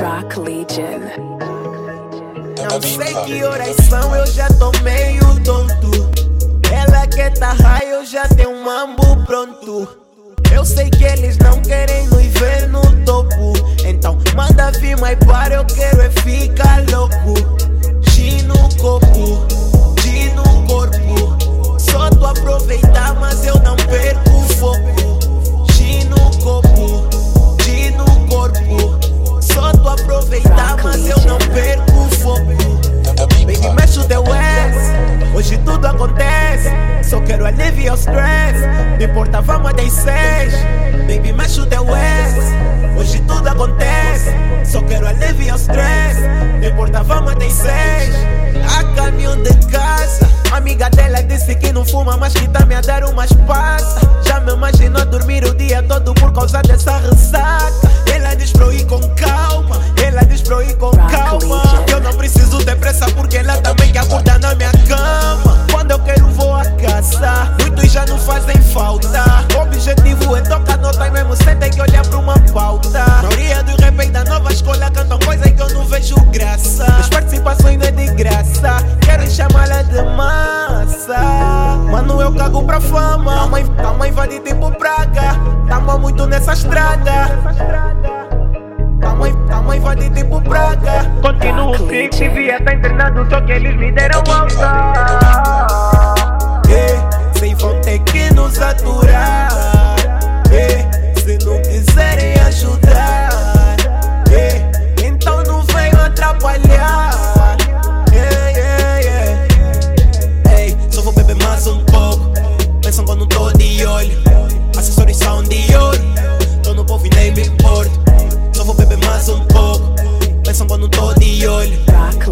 Rock Legion. Não tá sei que oração eu já tô meio tonto. Ela quer tá tarra, eu já tenho um mambo pronto. Eu sei que eles não querem nos ver no topo. Então manda vir mais para, eu quero é ficar louco. X no copo. Tudo acontece. Só quero aliviar o stress. Não importa, vamos até seis. Baby, mexe o teu ass. Hoje tudo acontece. Só quero aliviar o stress. Não importa, vamos até seis. A caminho de casa. Amiga dela disse que não fuma, mas que tá me a dar umas passas. Já me imaginou dormir o dia todo por causa dessa ressaca. Ela diz Cago pra fama. Tamo, in- tamo invadindo tipo praga. Tamo muito nessa estrada. Tamo, in- tamo invadindo tipo praga. Continuo fixo e via tá internado, só que eles me deram alta. De olho. Acessórios são de ouro. Tô no povo e nem me importo. Só vou beber mais um pouco. Pensam quando tô de olho.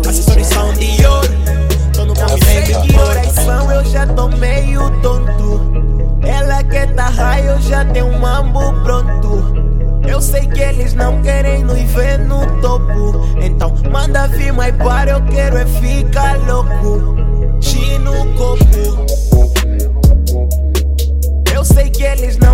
Acessórios são de ouro. Tô no povo e nem me importo. são, eu já tô meio tonto. Ela quer tá high, eu já tenho um mambo pronto. Eu sei que eles não querem nos ver no topo. Então manda vir mais para, eu quero é ficar G no copo.